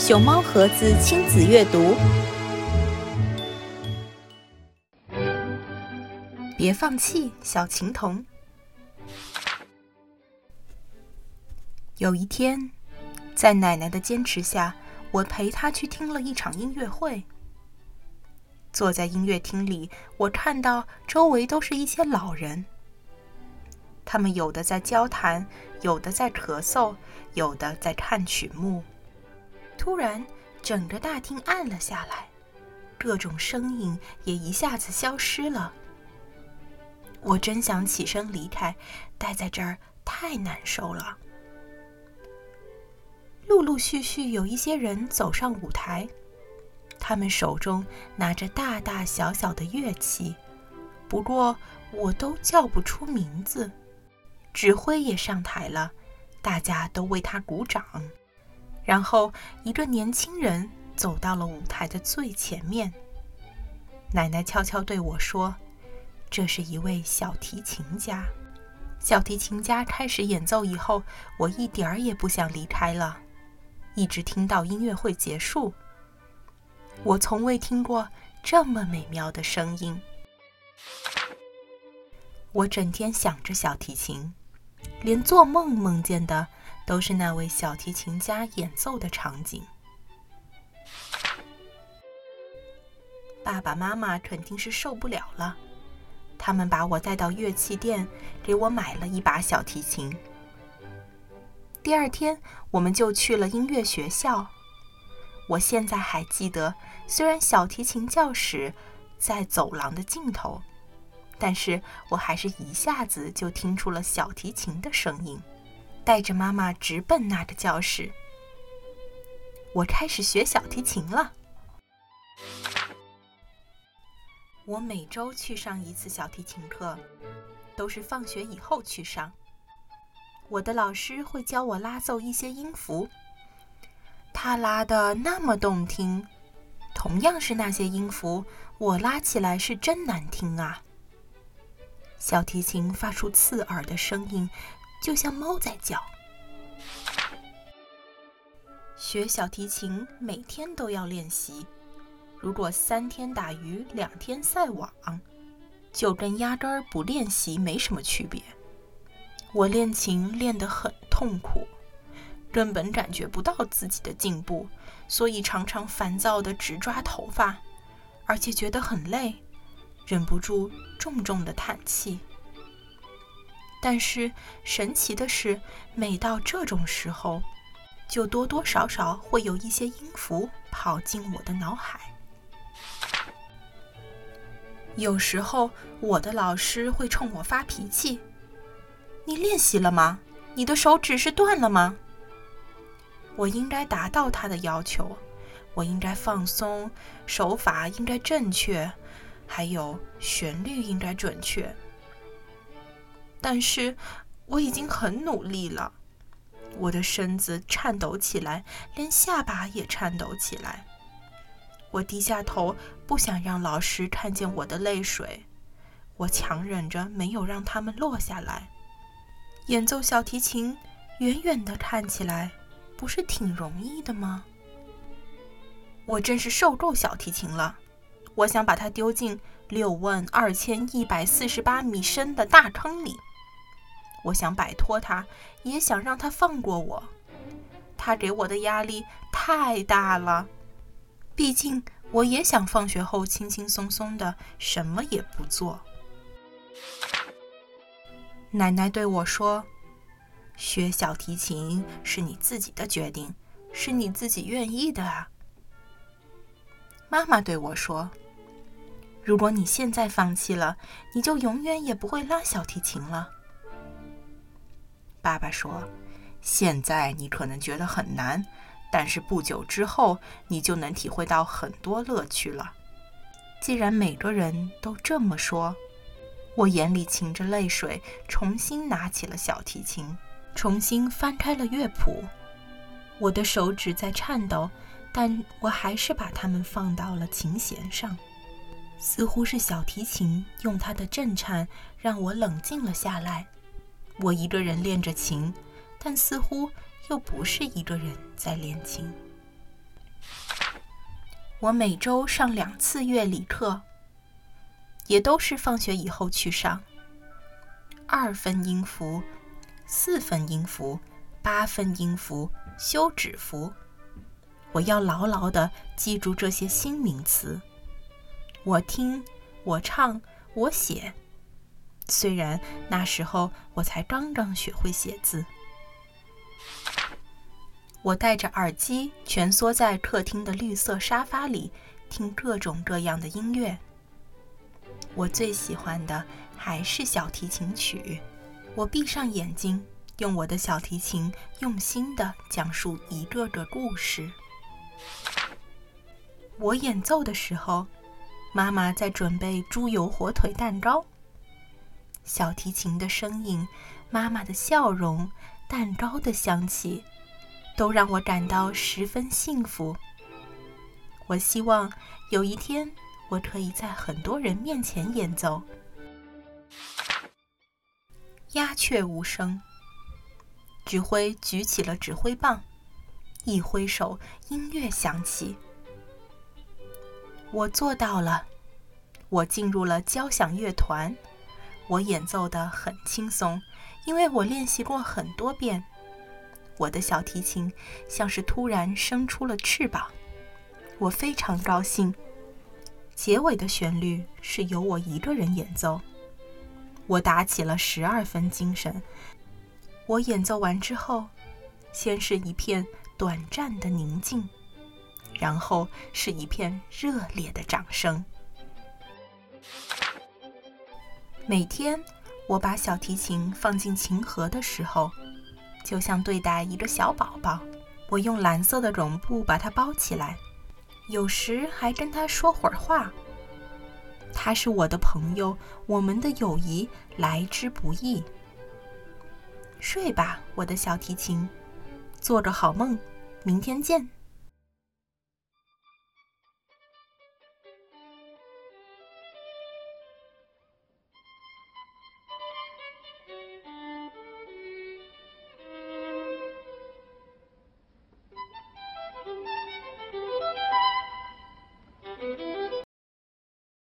熊猫盒子亲子阅读，别放弃，小琴童。有一天，在奶奶的坚持下，我陪她去听了一场音乐会。坐在音乐厅里，我看到周围都是一些老人，他们有的在交谈，有的在咳嗽，有的在看曲目。突然，整个大厅暗了下来，各种声音也一下子消失了。我真想起身离开，待在这儿太难受了。陆陆续续有一些人走上舞台，他们手中拿着大大小小的乐器，不过我都叫不出名字。指挥也上台了，大家都为他鼓掌。然后，一个年轻人走到了舞台的最前面。奶奶悄悄对我说：“这是一位小提琴家。”小提琴家开始演奏以后，我一点儿也不想离开了，一直听到音乐会结束。我从未听过这么美妙的声音。我整天想着小提琴，连做梦梦见的。都是那位小提琴家演奏的场景。爸爸妈妈肯定是受不了了，他们把我带到乐器店，给我买了一把小提琴。第二天，我们就去了音乐学校。我现在还记得，虽然小提琴教室在走廊的尽头，但是我还是一下子就听出了小提琴的声音。带着妈妈直奔那个教室，我开始学小提琴了。我每周去上一次小提琴课，都是放学以后去上。我的老师会教我拉奏一些音符，他拉的那么动听。同样是那些音符，我拉起来是真难听啊！小提琴发出刺耳的声音。就像猫在叫。学小提琴每天都要练习，如果三天打鱼两天晒网，就跟压根儿不练习没什么区别。我练琴练得很痛苦，根本感觉不到自己的进步，所以常常烦躁的直抓头发，而且觉得很累，忍不住重重的叹气。但是神奇的是，每到这种时候，就多多少少会有一些音符跑进我的脑海。有时候，我的老师会冲我发脾气：“你练习了吗？你的手指是断了吗？”我应该达到他的要求，我应该放松，手法应该正确，还有旋律应该准确。但是我已经很努力了，我的身子颤抖起来，连下巴也颤抖起来。我低下头，不想让老师看见我的泪水，我强忍着没有让他们落下来。演奏小提琴，远远的看起来，不是挺容易的吗？我真是受够小提琴了，我想把它丢进六万二千一百四十八米深的大坑里。我想摆脱他，也想让他放过我。他给我的压力太大了。毕竟，我也想放学后轻轻松松的，什么也不做。奶奶对我说：“学小提琴是你自己的决定，是你自己愿意的啊。”妈妈对我说：“如果你现在放弃了，你就永远也不会拉小提琴了。”爸爸说：“现在你可能觉得很难，但是不久之后你就能体会到很多乐趣了。”既然每个人都这么说，我眼里噙着泪水，重新拿起了小提琴，重新翻开了乐谱。我的手指在颤抖，但我还是把它们放到了琴弦上。似乎是小提琴用它的震颤让我冷静了下来。我一个人练着琴，但似乎又不是一个人在练琴。我每周上两次乐理课，也都是放学以后去上。二分音符、四分音符、八分音符、休止符，我要牢牢的记住这些新名词。我听，我唱，我写。虽然那时候我才刚刚学会写字。我戴着耳机，蜷缩在客厅的绿色沙发里，听各种各样的音乐。我最喜欢的还是小提琴曲。我闭上眼睛，用我的小提琴用心地讲述一个个故事。我演奏的时候，妈妈在准备猪油火腿蛋糕。小提琴的声音，妈妈的笑容，蛋糕的香气。都让我感到十分幸福。我希望有一天我可以在很多人面前演奏。鸦雀无声，指挥举起了指挥棒，一挥手，音乐响起。我做到了，我进入了交响乐团。我演奏的很轻松，因为我练习过很多遍。我的小提琴像是突然生出了翅膀，我非常高兴。结尾的旋律是由我一个人演奏，我打起了十二分精神。我演奏完之后，先是一片短暂的宁静，然后是一片热烈的掌声。每天我把小提琴放进琴盒的时候。就像对待一个小宝宝，我用蓝色的绒布把它包起来，有时还跟他说会儿话。他是我的朋友，我们的友谊来之不易。睡吧，我的小提琴，做个好梦，明天见。